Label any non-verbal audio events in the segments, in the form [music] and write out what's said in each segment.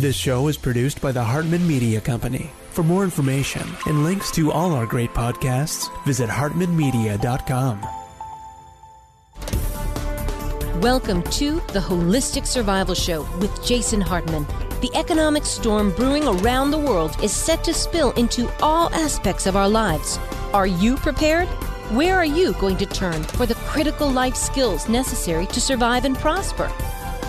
This show is produced by the Hartman Media Company. For more information and links to all our great podcasts, visit hartmanmedia.com. Welcome to the Holistic Survival Show with Jason Hartman. The economic storm brewing around the world is set to spill into all aspects of our lives. Are you prepared? Where are you going to turn for the critical life skills necessary to survive and prosper?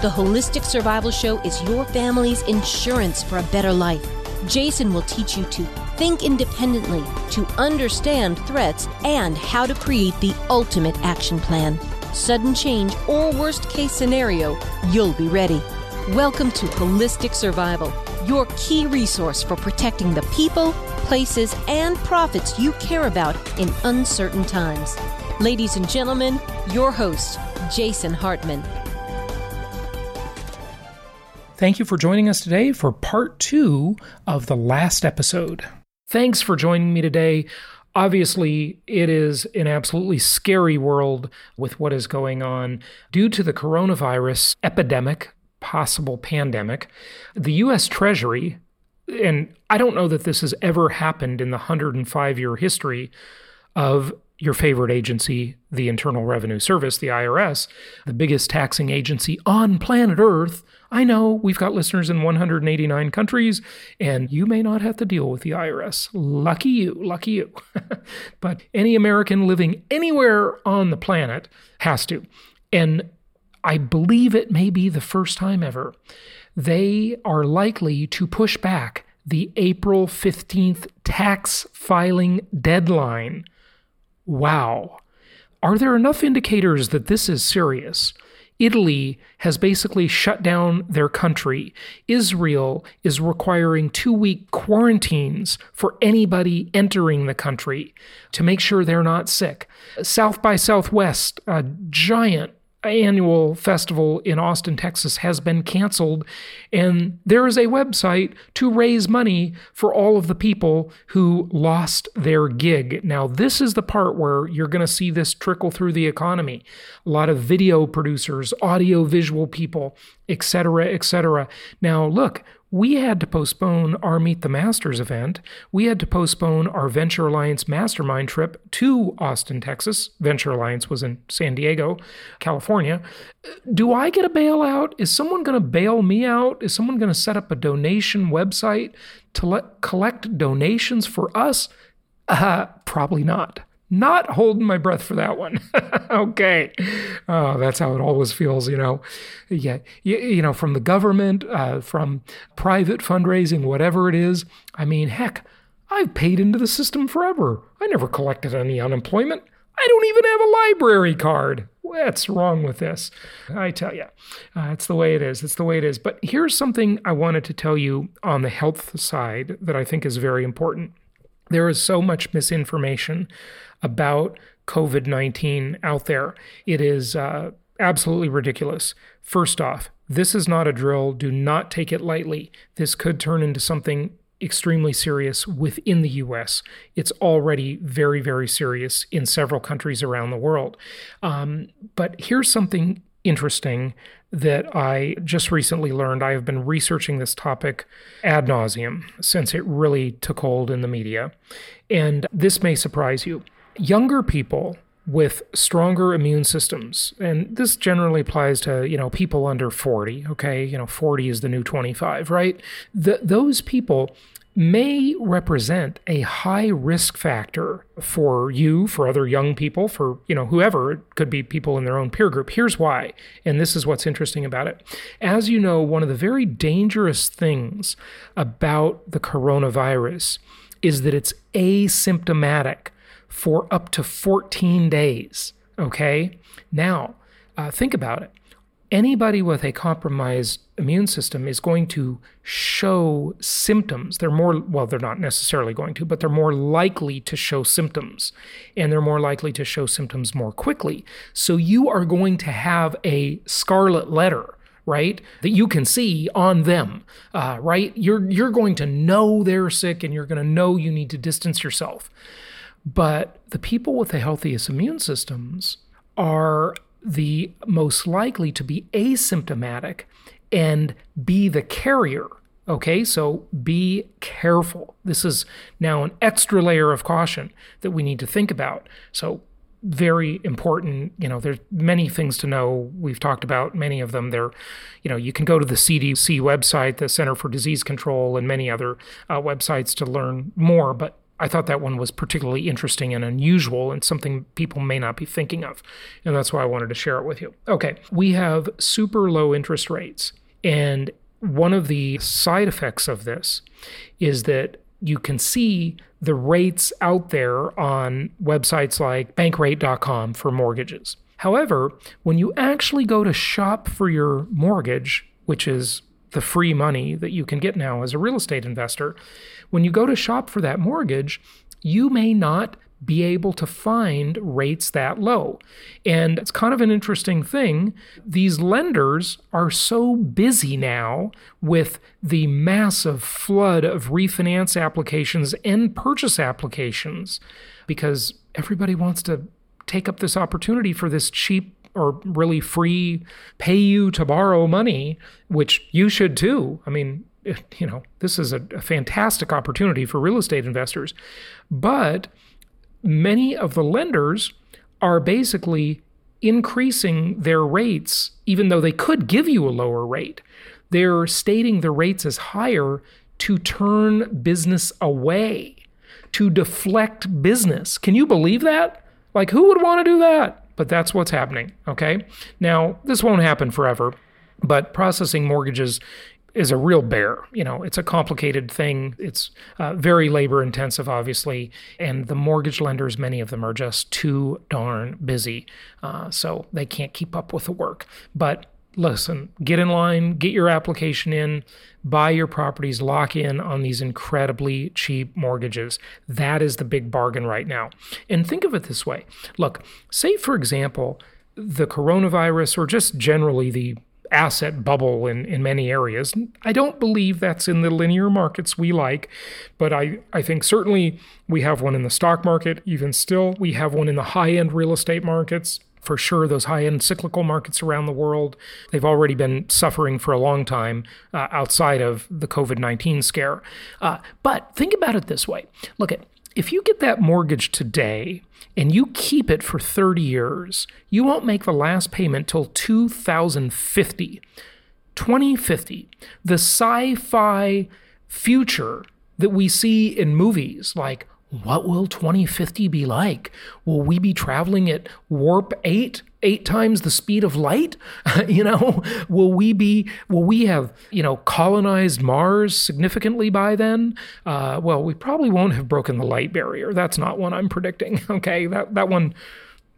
The Holistic Survival Show is your family's insurance for a better life. Jason will teach you to think independently, to understand threats, and how to create the ultimate action plan. Sudden change or worst case scenario, you'll be ready. Welcome to Holistic Survival, your key resource for protecting the people, places, and profits you care about in uncertain times. Ladies and gentlemen, your host, Jason Hartman. Thank you for joining us today for part two of the last episode. Thanks for joining me today. Obviously, it is an absolutely scary world with what is going on due to the coronavirus epidemic, possible pandemic. The US Treasury and I don't know that this has ever happened in the 105 year history of your favorite agency, the Internal Revenue Service, the IRS, the biggest taxing agency on planet Earth. I know we've got listeners in 189 countries, and you may not have to deal with the IRS. Lucky you, lucky you. [laughs] but any American living anywhere on the planet has to. And I believe it may be the first time ever they are likely to push back the April 15th tax filing deadline. Wow. Are there enough indicators that this is serious? Italy has basically shut down their country. Israel is requiring two week quarantines for anybody entering the country to make sure they're not sick. South by Southwest, a giant annual festival in Austin, Texas has been canceled. And there is a website to raise money for all of the people who lost their gig. Now, this is the part where you're going to see this trickle through the economy. A lot of video producers, audio visual people, etc., etc. Now, look, we had to postpone our Meet the Masters event. We had to postpone our Venture Alliance mastermind trip to Austin, Texas. Venture Alliance was in San Diego, California. Do I get a bailout? Is someone going to bail me out? Is someone going to set up a donation website to let collect donations for us? Uh, probably not not holding my breath for that one. [laughs] okay. Oh, that's how it always feels, you know. Yeah, you, you know, from the government, uh, from private fundraising, whatever it is. I mean, heck, I've paid into the system forever. I never collected any unemployment. I don't even have a library card. What's wrong with this? I tell you, uh, it's the way it is. It's the way it is. But here's something I wanted to tell you on the health side that I think is very important. There is so much misinformation about COVID 19 out there. It is uh, absolutely ridiculous. First off, this is not a drill. Do not take it lightly. This could turn into something extremely serious within the US. It's already very, very serious in several countries around the world. Um, but here's something interesting that I just recently learned. I have been researching this topic ad nauseum since it really took hold in the media. And this may surprise you younger people with stronger immune systems and this generally applies to you know people under 40 okay you know 40 is the new 25 right the, those people may represent a high risk factor for you for other young people for you know whoever it could be people in their own peer group here's why and this is what's interesting about it as you know one of the very dangerous things about the coronavirus is that it's asymptomatic for up to 14 days. Okay? Now, uh, think about it. Anybody with a compromised immune system is going to show symptoms. They're more, well, they're not necessarily going to, but they're more likely to show symptoms. And they're more likely to show symptoms more quickly. So you are going to have a scarlet letter right that you can see on them uh, right you're you're going to know they're sick and you're going to know you need to distance yourself but the people with the healthiest immune systems are the most likely to be asymptomatic and be the carrier Okay, so be careful. This is now an extra layer of caution that we need to think about. So, very important. You know, there's many things to know. We've talked about many of them. There, you know, you can go to the CDC website, the Center for Disease Control, and many other uh, websites to learn more. But I thought that one was particularly interesting and unusual and something people may not be thinking of. And that's why I wanted to share it with you. Okay, we have super low interest rates. And one of the side effects of this is that you can see the rates out there on websites like bankrate.com for mortgages. However, when you actually go to shop for your mortgage, which is the free money that you can get now as a real estate investor, when you go to shop for that mortgage, you may not be able to find rates that low. And it's kind of an interesting thing. These lenders are so busy now with the massive flood of refinance applications and purchase applications because everybody wants to take up this opportunity for this cheap or really free pay you to borrow money, which you should too. I mean, [laughs] you know, this is a, a fantastic opportunity for real estate investors. But many of the lenders are basically increasing their rates, even though they could give you a lower rate. They're stating the rates as higher to turn business away, to deflect business. Can you believe that? Like, who would want to do that? But that's what's happening, okay? Now, this won't happen forever, but processing mortgages is a real bear. You know, it's a complicated thing. It's uh, very labor intensive, obviously, and the mortgage lenders, many of them, are just too darn busy, uh, so they can't keep up with the work. But listen, get in line, get your application in, buy your properties, lock in on these incredibly cheap mortgages. That is the big bargain right now. And think of it this way: look, say for example. The coronavirus, or just generally the asset bubble in, in many areas. I don't believe that's in the linear markets we like, but I, I think certainly we have one in the stock market, even still. We have one in the high end real estate markets. For sure, those high end cyclical markets around the world, they've already been suffering for a long time uh, outside of the COVID 19 scare. Uh, but think about it this way look at if you get that mortgage today and you keep it for 30 years, you won't make the last payment till 2050. 2050, the sci fi future that we see in movies like what will 2050 be like? Will we be traveling at warp 8, 8 times the speed of light? [laughs] you know, will we be will we have, you know, colonized Mars significantly by then? Uh, well, we probably won't have broken the light barrier. That's not one I'm predicting. [laughs] Okay? That that one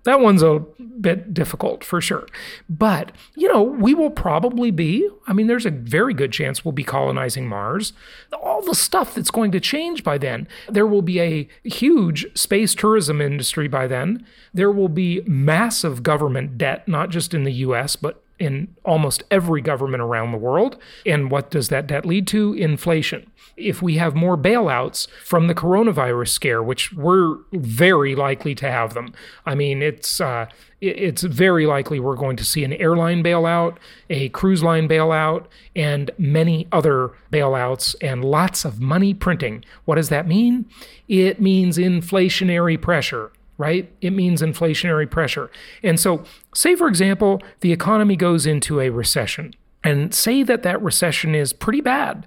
that one's a bit difficult for sure. But, you know, we will probably be, I mean, there's a very good chance we'll be colonizing Mars. All the stuff that's going to change by then. There will be a huge space tourism industry by then. There will be massive government debt, not just in the US, but in almost every government around the world. And what does that debt lead to? Inflation. If we have more bailouts from the coronavirus scare, which we're very likely to have them, I mean, it's uh, it's very likely we're going to see an airline bailout, a cruise line bailout, and many other bailouts, and lots of money printing. What does that mean? It means inflationary pressure right? It means inflationary pressure. And so, say, for example, the economy goes into a recession, and say that that recession is pretty bad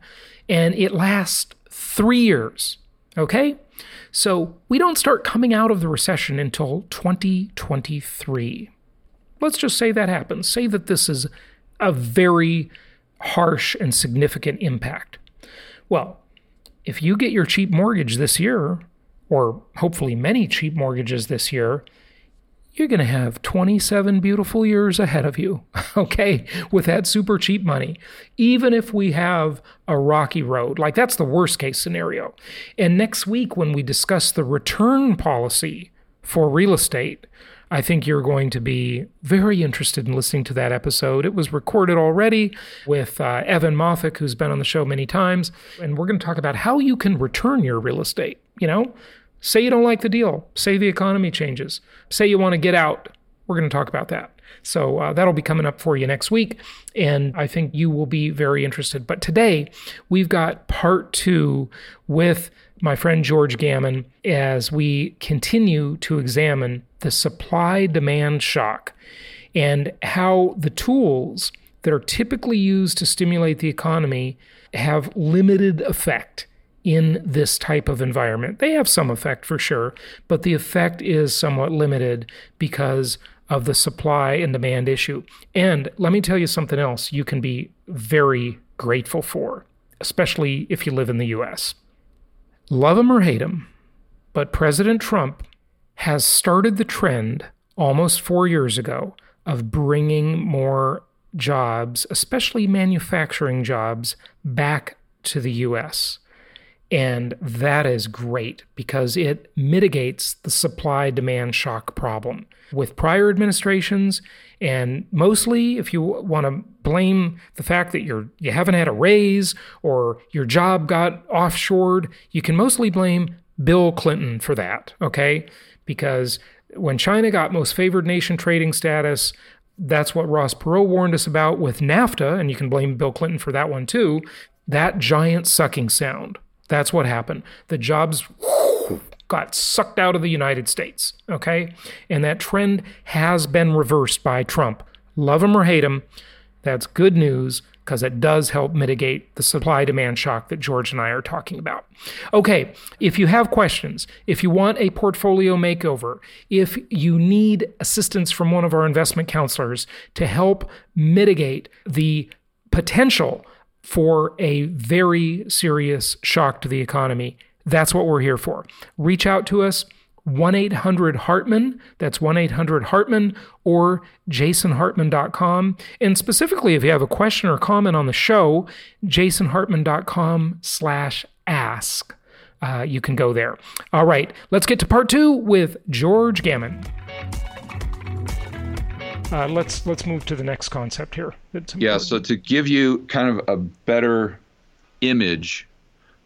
and it lasts three years, okay? So, we don't start coming out of the recession until 2023. Let's just say that happens. Say that this is a very harsh and significant impact. Well, if you get your cheap mortgage this year, or hopefully many cheap mortgages this year, you're going to have 27 beautiful years ahead of you, [laughs] okay, with that super cheap money. Even if we have a rocky road, like that's the worst case scenario. And next week, when we discuss the return policy for real estate, I think you're going to be very interested in listening to that episode. It was recorded already with uh, Evan Moffick, who's been on the show many times. And we're going to talk about how you can return your real estate. You know, say you don't like the deal, say the economy changes, say you want to get out We're going to talk about that. So uh, that'll be coming up for you next week. And I think you will be very interested. But today, we've got part two with my friend George Gammon as we continue to examine the supply demand shock and how the tools that are typically used to stimulate the economy have limited effect in this type of environment. They have some effect for sure, but the effect is somewhat limited because of the supply and demand issue. And let me tell you something else you can be very grateful for, especially if you live in the US. Love him or hate him, but President Trump has started the trend almost four years ago of bringing more jobs, especially manufacturing jobs, back to the US. And that is great because it mitigates the supply demand shock problem. With prior administrations, and mostly if you want to blame the fact that you're you haven't had a raise or your job got offshored, you can mostly blame Bill Clinton for that, okay? Because when China got most favored nation trading status, that's what Ross Perot warned us about with NAFTA, and you can blame Bill Clinton for that one too. That giant sucking sound. That's what happened. The jobs got sucked out of the United States, okay? And that trend has been reversed by Trump. Love him or hate him, that's good news because it does help mitigate the supply demand shock that George and I are talking about. Okay, if you have questions, if you want a portfolio makeover, if you need assistance from one of our investment counselors to help mitigate the potential for a very serious shock to the economy, that's what we're here for. Reach out to us. 1 800 Hartman, that's 1 800 Hartman, or jasonhartman.com. And specifically, if you have a question or comment on the show, jasonhartman.com slash ask. Uh, you can go there. All right, let's get to part two with George Gammon. Uh, let's let's move to the next concept here. Yeah. So to give you kind of a better image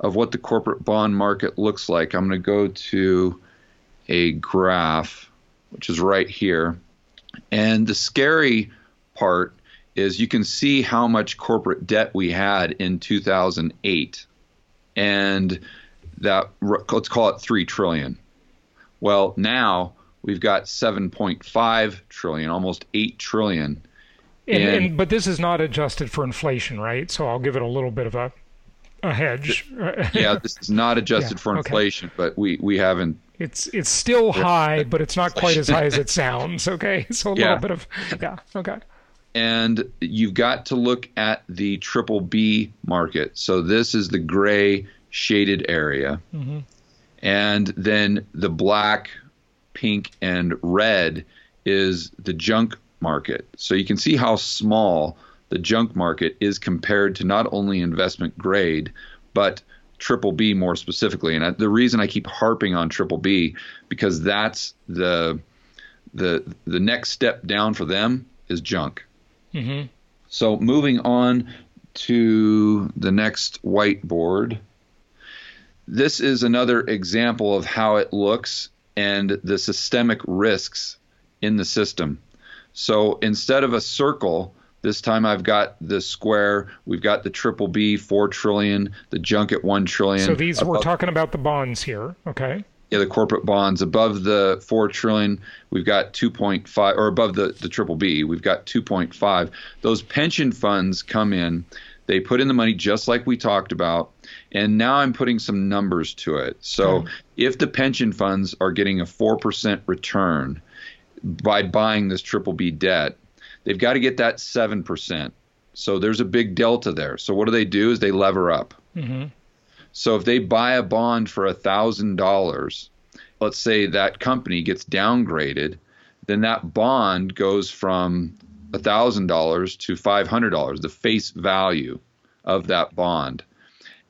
of what the corporate bond market looks like, I'm going to go to a graph, which is right here. And the scary part is you can see how much corporate debt we had in 2008. And that let's call it 3 trillion. Well, now we've got 7.5 trillion, almost 8 trillion. And, and, and, but this is not adjusted for inflation, right? So I'll give it a little bit of a a hedge. [laughs] yeah, this is not adjusted yeah, for inflation, okay. but we we haven't it's it's still high, but it's not quite as high as it [laughs] sounds. Okay, [laughs] so a yeah. little bit of yeah. Okay. And you've got to look at the triple B market. So this is the gray shaded area, mm-hmm. and then the black, pink, and red is the junk market. So you can see how small the junk market is compared to not only investment grade, but triple B more specifically. And I, the reason I keep harping on triple B because that's the the the next step down for them is junk. Mm-hmm. So moving on to the next whiteboard. This is another example of how it looks and the systemic risks in the system. So instead of a circle, this time I've got the square. We've got the triple B, four trillion, the junk at one trillion. So these above, we're talking about the bonds here, okay? Yeah, the corporate bonds above the four trillion. We've got two point five, or above the the triple B. We've got two point five. Those pension funds come in. They put in the money just like we talked about, and now I'm putting some numbers to it. So if the pension funds are getting a four percent return by buying this triple B debt they've got to get that 7%. So there's a big delta there. So what do they do is they lever up. Mm-hmm. So if they buy a bond for $1,000, let's say that company gets downgraded, then that bond goes from $1,000 to $500, the face value of that bond.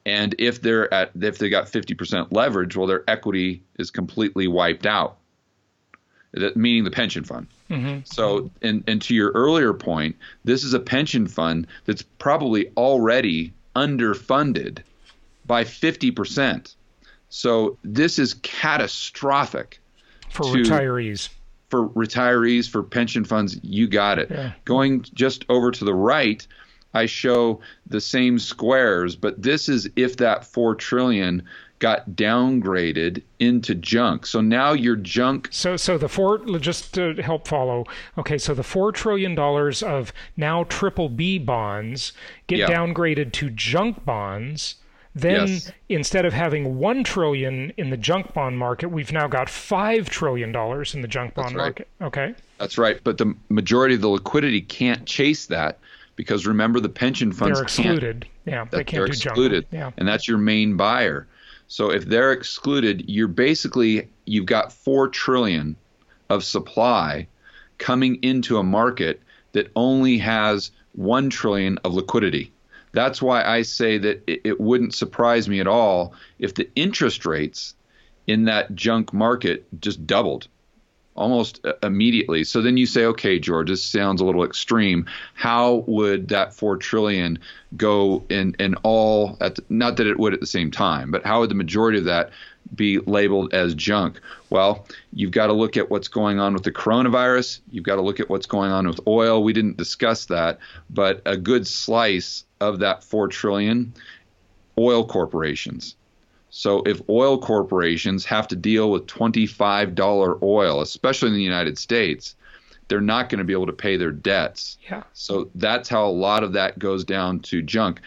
And if they're at if they got 50% leverage, well their equity is completely wiped out. Meaning the pension fund. Mm-hmm. So, and, and to your earlier point, this is a pension fund that's probably already underfunded by 50%. So, this is catastrophic for to, retirees. for retirees, for pension funds, you got it. Yeah. Going just over to the right, I show the same squares, but this is if that 4 trillion got downgraded into junk. So now your junk So, so the four just to help follow. Okay, so the four trillion dollars of now triple B bonds get Yeah. downgraded to junk bonds. Then Yes. instead of having one trillion in the junk bond market, we've now got five trillion dollars in the junk bond right. market. Okay. That's right, but the majority of the liquidity can't chase that because remember the pension funds They're can't excluded. Yeah, they can't they're do excluded, junk. Yeah. and that's your main buyer. So if they're excluded, you're basically you've got four trillion of supply coming into a market that only has one trillion of liquidity. That's why I say that it, it wouldn't surprise me at all if the interest rates in that junk market just doubled almost uh, immediately. So then you say, okay, George, this sounds a little extreme. How would that four trillion go in, in all at the, not that it would at the same time, but how would the majority of that be labeled as junk? Well, you've got to look at what's going on with the coronavirus. You've got to look at what's going on with oil. We didn't discuss that, but a good slice of that four trillion, oil corporations. So if oil corporations have to deal with $25 oil, especially in the United States, they're not going to be able to pay their debts. Yeah. So that's how a lot of that goes down to junk.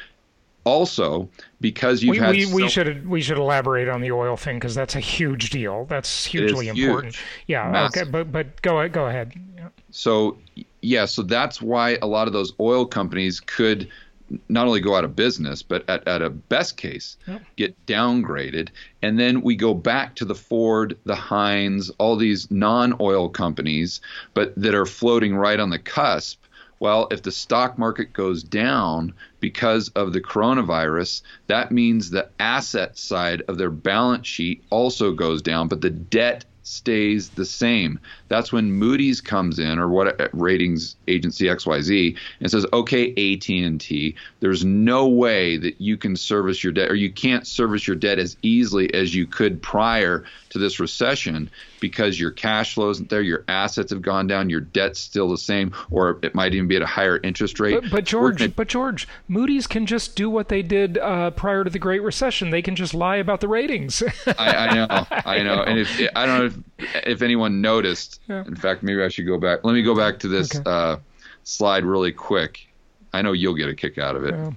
Also, because you've We, had we, we should we should elaborate on the oil thing because that's a huge deal. That's hugely huge. important. Yeah. Massive. Okay. But but go go ahead. Yeah. So yeah, so that's why a lot of those oil companies could not only go out of business, but at, at a best case, get downgraded. And then we go back to the Ford, the Heinz, all these non-oil companies, but that are floating right on the cusp. Well, if the stock market goes down because of the coronavirus, that means the asset side of their balance sheet also goes down, but the debt stays the same. That's when Moody's comes in or what uh, ratings agency XYZ and says, "Okay, AT&T, there's no way that you can service your debt or you can't service your debt as easily as you could prior to this recession because your cash flow isn't there, your assets have gone down, your debt's still the same or it might even be at a higher interest rate." But, but George, gonna- but George, Moody's can just do what they did uh, prior to the Great Recession. They can just lie about the ratings. I, I know, I know, [laughs] and if I don't know if if anyone noticed. Yeah. In fact, maybe I should go back. Let me go back to this Okay. uh, slide really quick. I know you'll get a kick out of it. Yeah.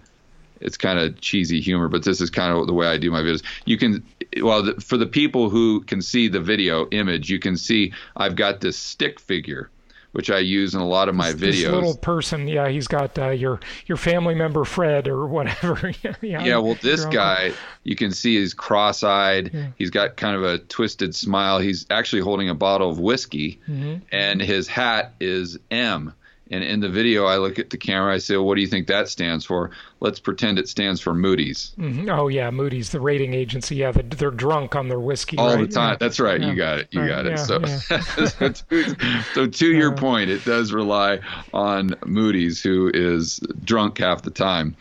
It's kind of cheesy humor, but this is kind of the way I do my videos. You can, well, the, for the people who can see the video image, you can see I've got this stick figure, which I use in a lot of my This videos. little person, yeah, he's got uh, your your family member Fred or whatever. [laughs] yeah, Yeah, well, this guy, you can see he's cross-eyed. He's got kind of a twisted smile. He's actually holding a bottle of whiskey, Mm-hmm. and his hat is M. And in the video, I look at the camera. I say, well, "What do you think that stands for?" Let's pretend it stands for Moody's Mhm. Oh yeah, Moody's, the rating agency. Yeah, they're, they're drunk on their whiskey all right? the time. Yeah. That's right. Yeah. You got it. You Right, got it. yeah, so, [laughs] so to, so to your point, it does rely on Moody's, who is drunk half the time.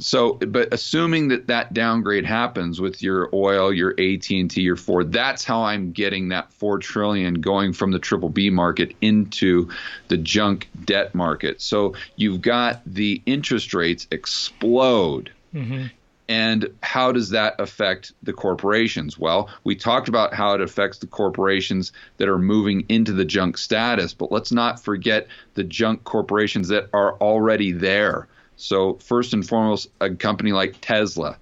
So, but assuming that that downgrade happens with your oil, your AT and T, your Ford, that's how I'm getting that four trillion going from the triple B market into the junk debt market. So you've got the interest rates explode. Mm-hmm. And how does that affect the corporations? Well, we talked about how it affects the corporations that are moving into the junk status, but let's not forget the junk corporations that are already there. So, first and foremost, a company like Tesla.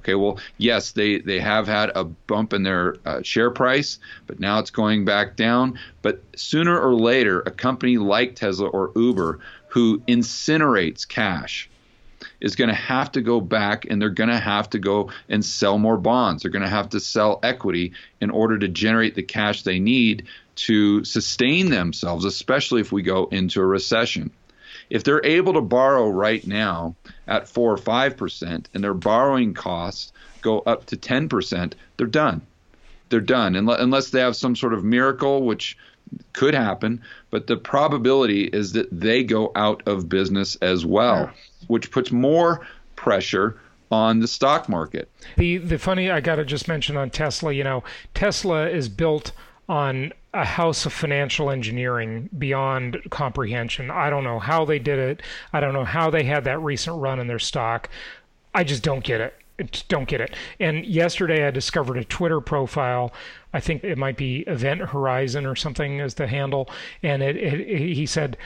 Okay, well, yes, they, they have had a bump in their uh, share price, but now it's going back down. But sooner or later, a company like Tesla or Uber who incinerates cash, is going to have to go back and they're going to have to go and sell more bonds. They're going to have to sell equity in order to generate the cash they need to sustain themselves, especially if we go into a recession. If they're able to borrow right now at 4 or 5% and their borrowing costs go up to 10%, they're done. They're done Unle- unless they have some sort of miracle, which could happen, but the probability is that they go out of business as well, which puts more pressure on the stock market. The the funny I got to just mention on Tesla, you know, Tesla is built on a house of financial engineering beyond comprehension. I don't know how they did it. I don't know how they had that recent run in their stock. I just don't get it. Don't get it. And yesterday I discovered a Twitter profile. I think it might be Event Horizon or something as the handle. And it, it, it he said,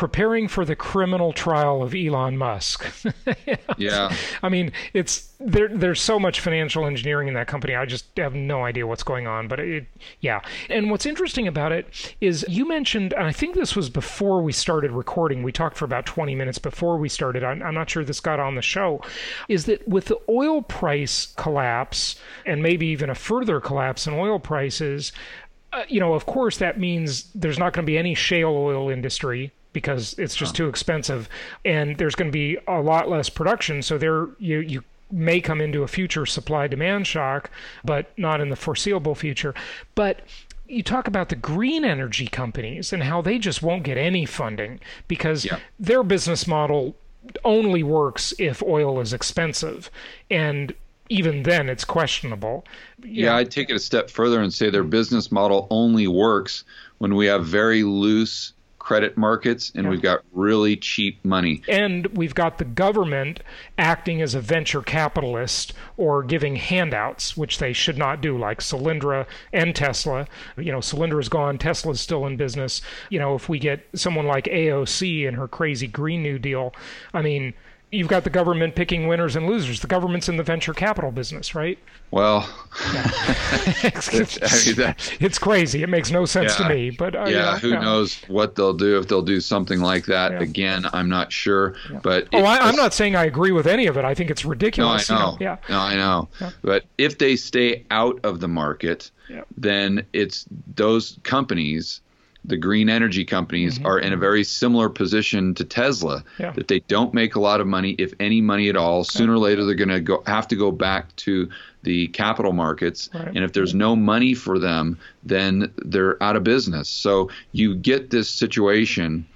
preparing for the criminal trial of Elon Musk. [laughs] yeah. I mean, it's there. There's so much financial engineering in that company. I just have no idea what's going on. But it, yeah. And what's interesting about it is you mentioned, and I think this was before we started recording. We talked for about 20 minutes before we started. I'm, I'm not sure this got on the show. Is that with the oil price collapse and maybe even a further collapse in oil prices? Uh, you know, of course, that means there's not going to be any shale oil industry because it's just too expensive and there's going to be a lot less production so there you you may come into a future supply demand shock but not in the foreseeable future but you talk about the green energy companies and how they just won't get any funding because yeah. their business model only works if oil is expensive and even then it's questionable. Yeah, I'd take it a step further and say their business model only works when we have very loose credit markets and yeah. we've got really cheap money. And we've got the government acting as a venture capitalist or giving handouts, which they should not do, like Solyndra and Tesla. You know, Solyndra's gone, Tesla's still in business. You know, if we get someone like AOC and her crazy Green New Deal, I mean, you've got the government picking winners and losers. The government's in the venture capital business, right? Well, yeah. [laughs] it's, I mean, that, [laughs] it's, crazy. It makes no sense yeah, to me. But uh, yeah, who yeah. knows what they'll do if they'll do something like that again? I'm not sure. But oh, I, am not saying I agree with any of it. I think it's ridiculous. No, I know. You know? Yeah, no, I know. But if they stay out of the market, then it's those companies the green energy companies mm-hmm. are in a very similar position to Tesla yeah. that they don't make a lot of money if any money at all sooner or later they're going to go have to go back to the capital markets right. and if there's no money for them then they're out of business so you get this situation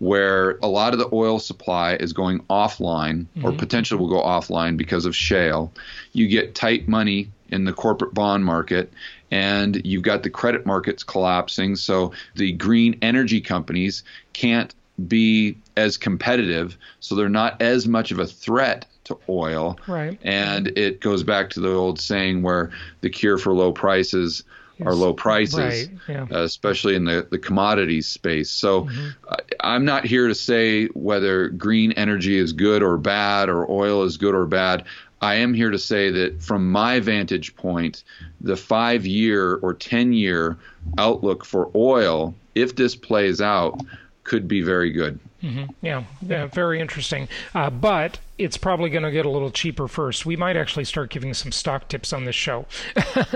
where a lot of the oil supply is going offline mm-hmm. or potentially will go offline because of shale you get tight money in the corporate bond market and you've got the credit markets collapsing. So the green energy companies can't be as competitive, so they're not as much of a threat to oil. Right. And it goes back to the old saying where the cure for low prices are low prices, right. yeah. uh, especially in the, the commodities space. So mm-hmm. uh, I'm not here to say whether green energy is good or bad or oil is good or bad. I am here to say that from my vantage point, the five year or 10 year outlook for oil, if this plays out, could be very good. Mm-hmm. Yeah, yeah, very interesting. Uh, but it's probably going to get a little cheaper first. We might actually start giving some stock tips on this show,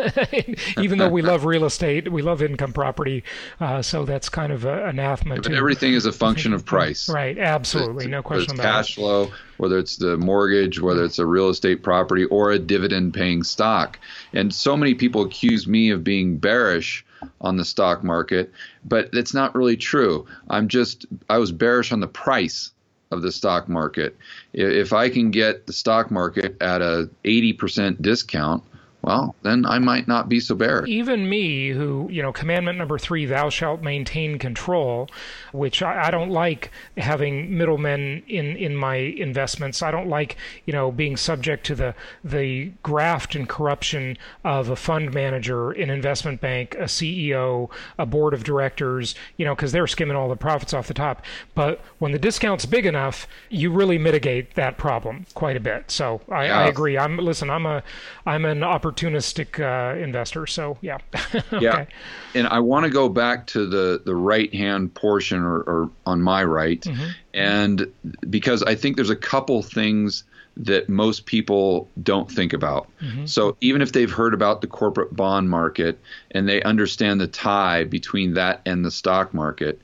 [laughs] even though we love real estate, we love income property. Uh, so that's kind of a, anathema. Yeah, but everything is a function of price. Right. Absolutely. It's, no question about cash it. Cash flow, whether it's the mortgage, whether it's a real estate property, or a dividend-paying stock. And so many people accuse me of being bearish on the stock market, but it's not really true. I'm just I was bearish on the price of the stock market. If I can get the stock market at a 80% discount, well, then I might not be so bearish. Even me, who, you know, commandment number three, thou shalt maintain control, which I, I, don't like having middlemen in, in my investments. I don't like, you know, being subject to the, the graft and corruption of a fund manager, an investment bank, a CEO, a board of directors, you know, because they're skimming all the profits off the top. But when the discount's big enough, you really mitigate that problem quite a bit. So I, yeah. I agree. I'm, listen, I'm a, I'm an opportunity opportunistic uh, investor. So yeah. [laughs] okay. Yeah, and I want to go back to the the right hand portion, or, or, on my right, mm-hmm. and because I think there's a couple things that most people don't think about. Mm-hmm. So even if they've heard about the corporate bond market and they understand the tie between that and the stock market,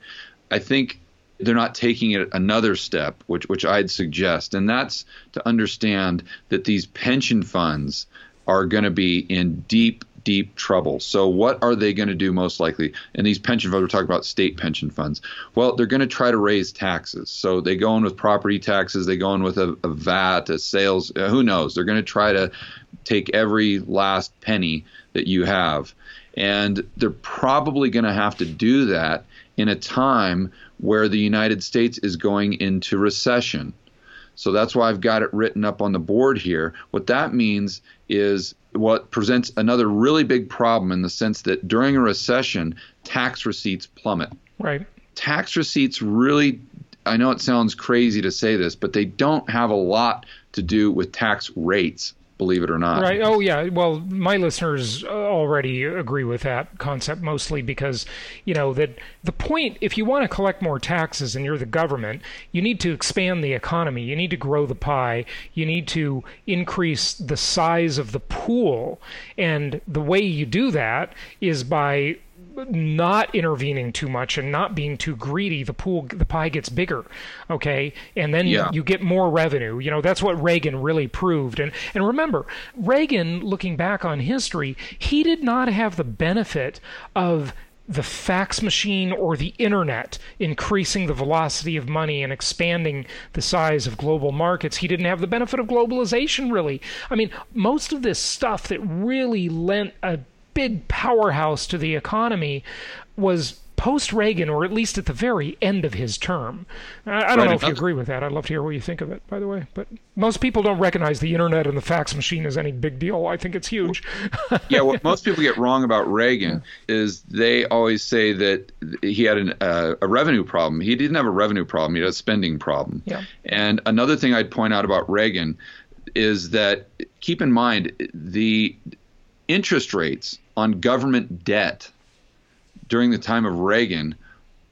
I think they're not taking it another step, which which I'd suggest, and that's to understand that these pension funds are going to be in deep, deep trouble. So, what are they going to do most likely? And these pension funds, we're talking about state pension funds. Well, they're going to try to raise taxes. So, they go in with property taxes, they go in with a, a VAT, a sales, uh, who knows? They're going to try to take every last penny that you have. And they're probably going to have to do that in a time where the United States is going into recession. So that's why I've got it written up on the board here. What that means is what presents another really big problem in the sense that during a recession, tax receipts plummet. Right. Tax receipts really, I know it sounds crazy to say this, but they don't have a lot to do with tax rates believe it or not. Right. Oh, yeah. Well, my listeners uh, already agree with that concept mostly because, you know, that the point, if you want to collect more taxes and you're the government, you need to expand the economy. You need to grow the pie. You need to increase the size of the pool. And the way you do that is by not intervening too much and not being too greedy, the pool, the pie gets bigger. Okay, and then yeah. you, you get more revenue. You know that's what Reagan really proved. And and remember, Reagan, looking back on history, he did not have the benefit of the fax machine or the internet increasing the velocity of money and expanding the size of global markets. He didn't have the benefit of globalization, really. I mean, most of this stuff that really lent a big powerhouse to the economy was post Reagan, or at least at the very end of his term. I, I don't right, know if you agree with that. I'd love to hear what you think of it, by the way. But most people don't recognize the internet and the fax machine as any big deal. I think it's huge. [laughs] yeah, what most people get wrong about Reagan is they always say that he had an, uh, a revenue problem. He didn't have a revenue problem, he had a spending problem. Yeah. And another thing I'd point out about Reagan is that keep in mind the interest rates on government debt during the time of Reagan.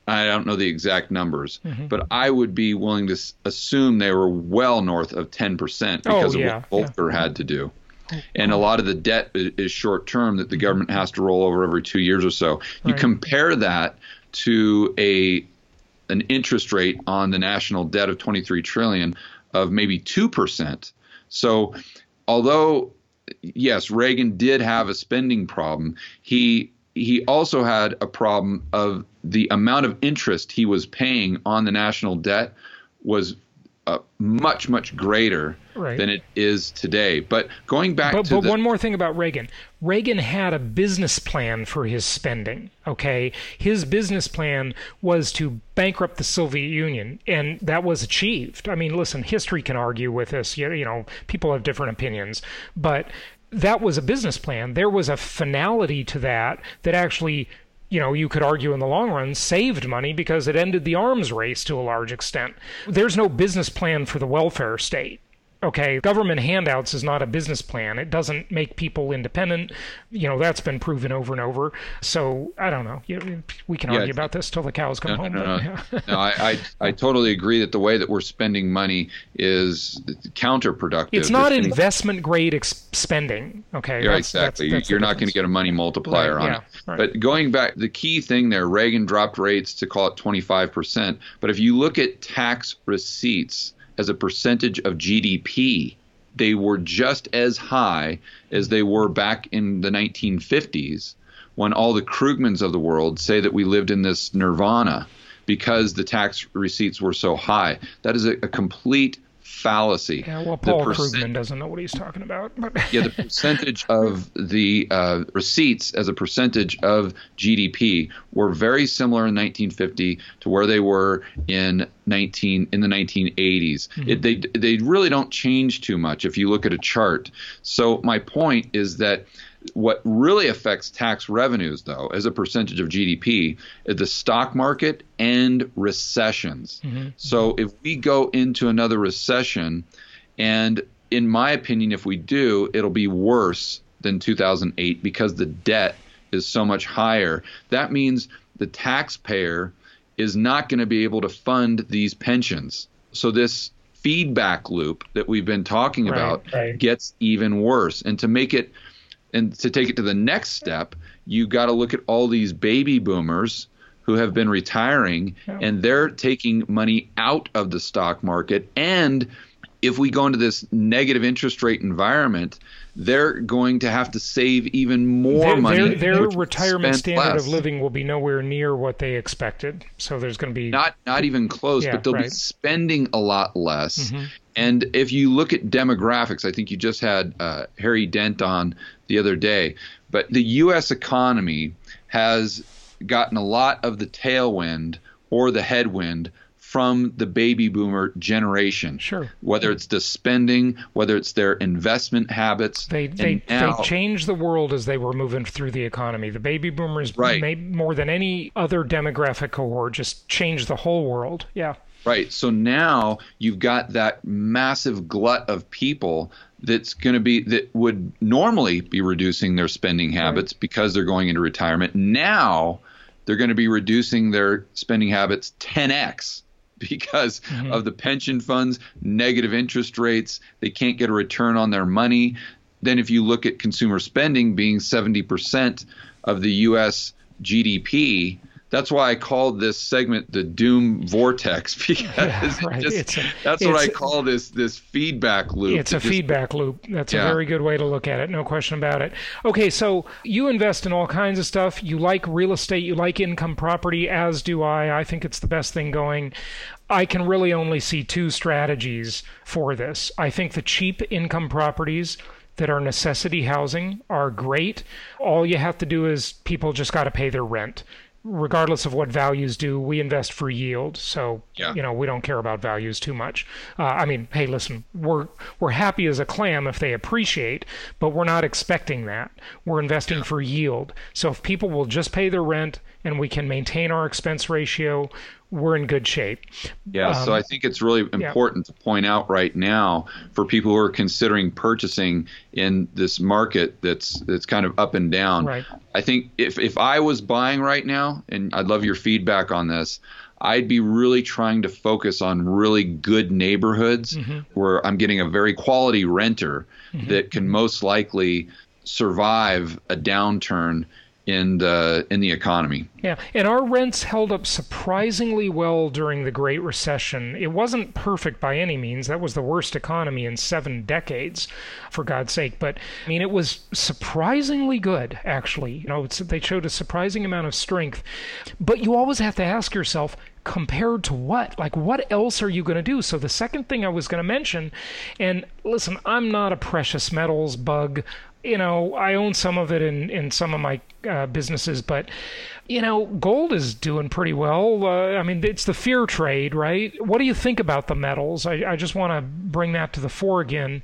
I don't know the exact numbers, mm-hmm. but I would be willing to assume they were well north of 10% because oh, yeah, of what Volcker yeah. had to do. And a lot of the debt is short term that the government has to roll over every two years or so. You right. compare that to a an interest rate on the national debt of 23 trillion of maybe 2%. So although yes, Reagan did have a spending problem. He he also had a problem of the amount of interest he was paying on the national debt was uh, much much greater right. than it is today. But going back but, to but the, one more thing about Reagan, Reagan had a business plan for his spending. Okay, his business plan was to bankrupt the Soviet Union, and that was achieved. I mean, listen, history can argue with this. You, you know, people have different opinions, but that was a business plan. There was a finality to that that actually you know, you could argue in the long run saved money because it ended the arms race to a large extent. There's no business plan for the welfare state okay, government handouts is not a business plan. It doesn't make people independent. You know, that's been proven over and over. So I don't know. we can yeah, argue about this till the cows come no, home. No, no, yeah. [laughs] no I, I, I, totally agree that the way that we're spending money is counterproductive. It's not it's investment grade ex- spending. Okay. Yeah, that's, exactly. That's, that's You're not going to get a money multiplier right, on yeah, it. Right. But going back, the key thing there, Reagan dropped rates to call it 25%. But if you look at tax receipts, as a percentage of GDP, they were just as high as they were back in the 1950s when all the Krugmans of the world say that we lived in this nirvana because the tax receipts were so high. That is a, a complete fallacy. Yeah, well, Paul Krugman doesn't know what he's talking about. But [laughs] yeah, the percentage of the uh, receipts as a percentage of GDP were very similar in 1950 to where they were in 19 in the 1980s. Mm-hmm. It, they they really don't change too much if you look at a chart. So my point is that what really affects tax revenues, though, as a percentage of GDP, is the stock market and recessions. Mm-hmm. So if we go into another recession, and in my opinion, if we do, it'll be worse than 2008 because the debt is so much higher. That means the taxpayer is not going to be able to fund these pensions. So this feedback loop that we've been talking right, about right. gets even worse. And to make it and to take it to the next step, you got to look at all these baby boomers who have been retiring and they're taking money out of the stock market and if we go into this negative interest rate environment, they're going to have to save even more their, money. Their, their retirement standard less. of living will be nowhere near what they expected. So there's going to be not not even close, yeah, but they'll right. be spending a lot less. Mm-hmm. And if you look at demographics, I think you just had uh, Harry Dent on the other day, but the U.S. economy has gotten a lot of the tailwind or the headwind from the baby boomer generation. Sure. Whether it's the spending, whether it's their investment habits. They they, now, they changed the world as they were moving through the economy. The baby boomers right. more than any other demographic cohort just changed the whole world. Yeah. Right. So now you've got that massive glut of people that's going to be that would normally be reducing their spending habits right. because they're going into retirement. Now they're going to be reducing their spending habits 10x [laughs] because mm-hmm. of the pension funds, negative interest rates. They can't get a return on their money. Then, if you look at consumer spending being 70% of the U.S. GDP, that's why I called this segment the doom vortex [laughs] because yeah, right. just, a, that's what I call this this feedback loop. It's a just, feedback loop. That's yeah. a very good way to look at it. No question about it. Okay, so you invest in all kinds of stuff. You like real estate. You like income property, as do I. I think it's the best thing going. I can really only see two strategies for this. I think the cheap income properties that are necessity housing are great. All you have to do is people just got to pay their rent regardless of what values do, we invest for yield. So yeah. you know we don't care about values too much. Uh, I mean, hey, listen, we're we're happy as a clam if they appreciate, but we're not expecting that. We're investing yeah. for yield. So if people will just pay their rent and we can maintain our expense ratio, we're in good shape. Yeah, um, so I think it's really important yeah. to point out right now for people who are considering purchasing in this market that's that's kind of up and down. Right. I think if if I was buying right now, and I'd love your feedback on this. I'd be really trying to focus on really good neighborhoods mm-hmm. where I'm getting a very quality renter mm-hmm. that can most likely survive a downturn in the in the economy. Yeah, and our rents held up surprisingly well during the Great Recession. It wasn't perfect by any means. That was the worst economy in 7 decades, for God's sake, but I mean it was surprisingly good actually. You know, they showed a surprising amount of strength. But you always have to ask yourself, compared to what? Like, what else are you going to do? So, the second thing I was going to mention, and listen, I'm not a precious metals bug you know, I own some of it in, in some of my uh, businesses, but, you know, gold is doing pretty well. Uh, I mean, it's the fear trade, right? What do you think about the metals? I, I just want to bring that to the fore again.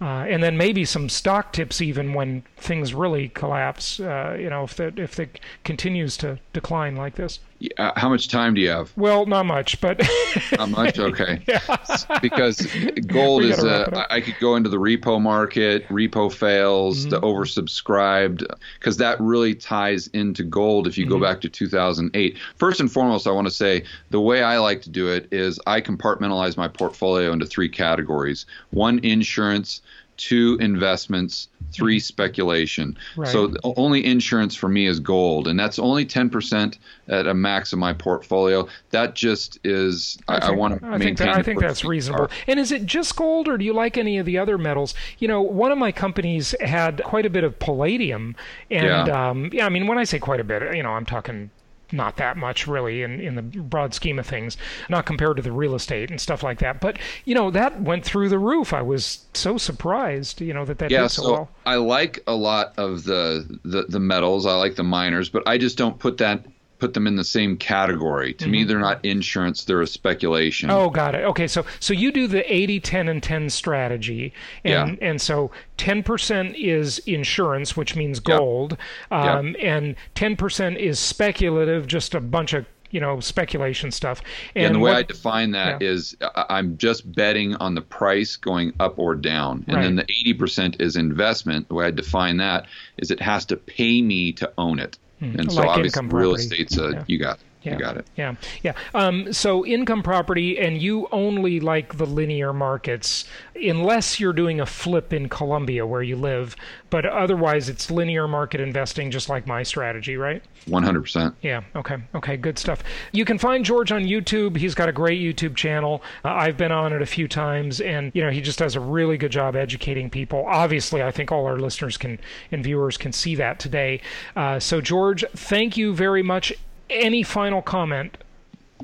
Uh, and then maybe some stock tips even when things really collapse. Uh, you know, if that if it continues to decline like this. Uh, how much time do you have? Well, not much, but [laughs] not much. Okay. [laughs] because gold is. Uh, I could go into the repo market. Repo fails. Mm-hmm. The oversubscribed because that really ties into gold. If you mm-hmm. go back to 2008, first and foremost, I want to say the way I like to do it is I compartmentalize my portfolio into three categories: one, insurance two investments, three speculation. Right. So only insurance for me is gold, and that's only 10% at a max of my portfolio. That just is, I, I, I want to maintain. Think that, I think that's reasonable. Are. And is it just gold, or do you like any of the other metals? You know, one of my companies had quite a bit of palladium, and yeah, um, yeah I mean, when I say quite a bit, you know, I'm talking not that much really in, in the broad scheme of things, not compared to the real estate and stuff like that. But you know that went through the roof. I was so surprised, you know, that that yeah, did so, so well. I like a lot of the, the the metals. I like the miners, but I just don't put that put them in the same category. To mm-hmm. me, they're not insurance; they're a speculation. Oh, got it. Okay, so so you do the 80, 10, and 10 strategy, and yeah. and so 10% is insurance, which means gold, yep. Um, yep. and 10% is speculative, just a bunch of you know speculation stuff. And, and the way what, I define that yeah. is I'm just betting on the price going up or down, and right. then the 80% is investment. The way I define that is it has to pay me to own it. Hmm. And so like obviously real estate's a yeah. you got it. Yeah. You got it. Yeah. Yeah. Um, so income property, and you only like the linear markets, unless you're doing a flip in Colombia where you live. But otherwise, it's linear market investing, just like my strategy, right? 100%. Yeah. Okay. Okay. Good stuff. You can find George on YouTube. He's got a great YouTube channel. Uh, I've been on it a few times, and you know he just does a really good job educating people. Obviously, I think all our listeners can and viewers can see that today. Uh, so, George, thank you very much any final comment?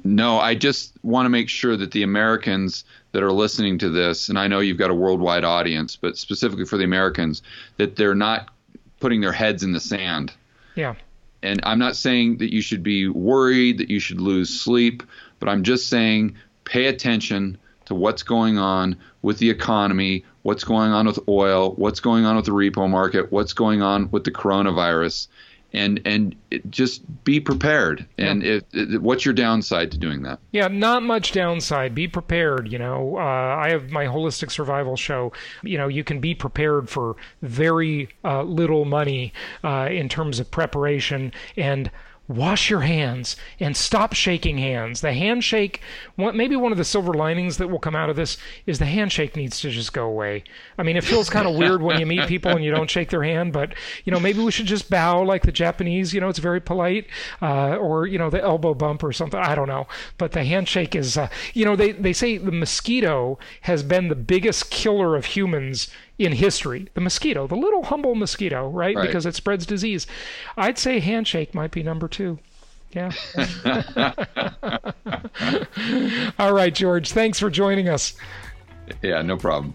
No, I just want to make sure that the Americans that are listening to this, and I know you've got a worldwide audience, but specifically for the Americans, that they're not putting their heads in the sand. Yeah. And I'm not saying that you should be worried, that you should lose sleep, but I'm just saying pay attention to what's going on with the economy, what's going on with oil, what's going on with the repo market, what's going on with the coronavirus, and and just be prepared. And yeah. what's your downside to doing that? Yeah, not much downside. Be prepared. You know, uh, I have my holistic survival show. You know, you can be prepared for very uh, little money uh, in terms of preparation and wash your hands and stop shaking hands. The handshake, maybe one of the silver linings that will come out of this is the handshake needs to just go away. I mean, it feels kind of weird when you meet [laughs] people and you don't shake their hand, but you know, maybe we should just bow like the Japanese. You know, it's very polite, uh, or you know, the elbow bump or something. I don't know, but the handshake is. Uh, you know, they they say the mosquito has been the biggest killer of humans in history. The mosquito, the little humble mosquito, right? right? Because it spreads disease. I'd say handshake might be number two. Yeah. [laughs] [laughs] All right, George. Thanks for joining us. Yeah, no problem.